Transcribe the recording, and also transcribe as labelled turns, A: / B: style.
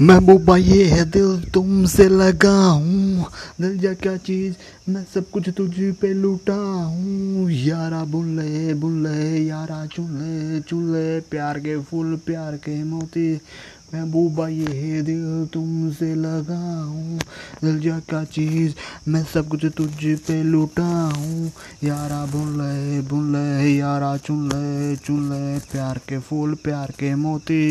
A: महबूबा ये है दिल तुमसे लगा हूँ दिल जा क्या चीज़, मैं सब कुछ तुझ पे लूटा हूँ यारा बुल्ले बुल्ले, यारा चूल्हे चूल्हे, प्यार के फूल, प्यार के मोती। महबूबा ये है दिल तुमसे लगा हूँ दिल जा क्या चीज़, मैं सब कुछ तुझ पे लूटा हूँ यारा बुल्ले बुल्ले, यारा चूल्हे चूल्हे, प्यार के फूल, प्यार के मोती।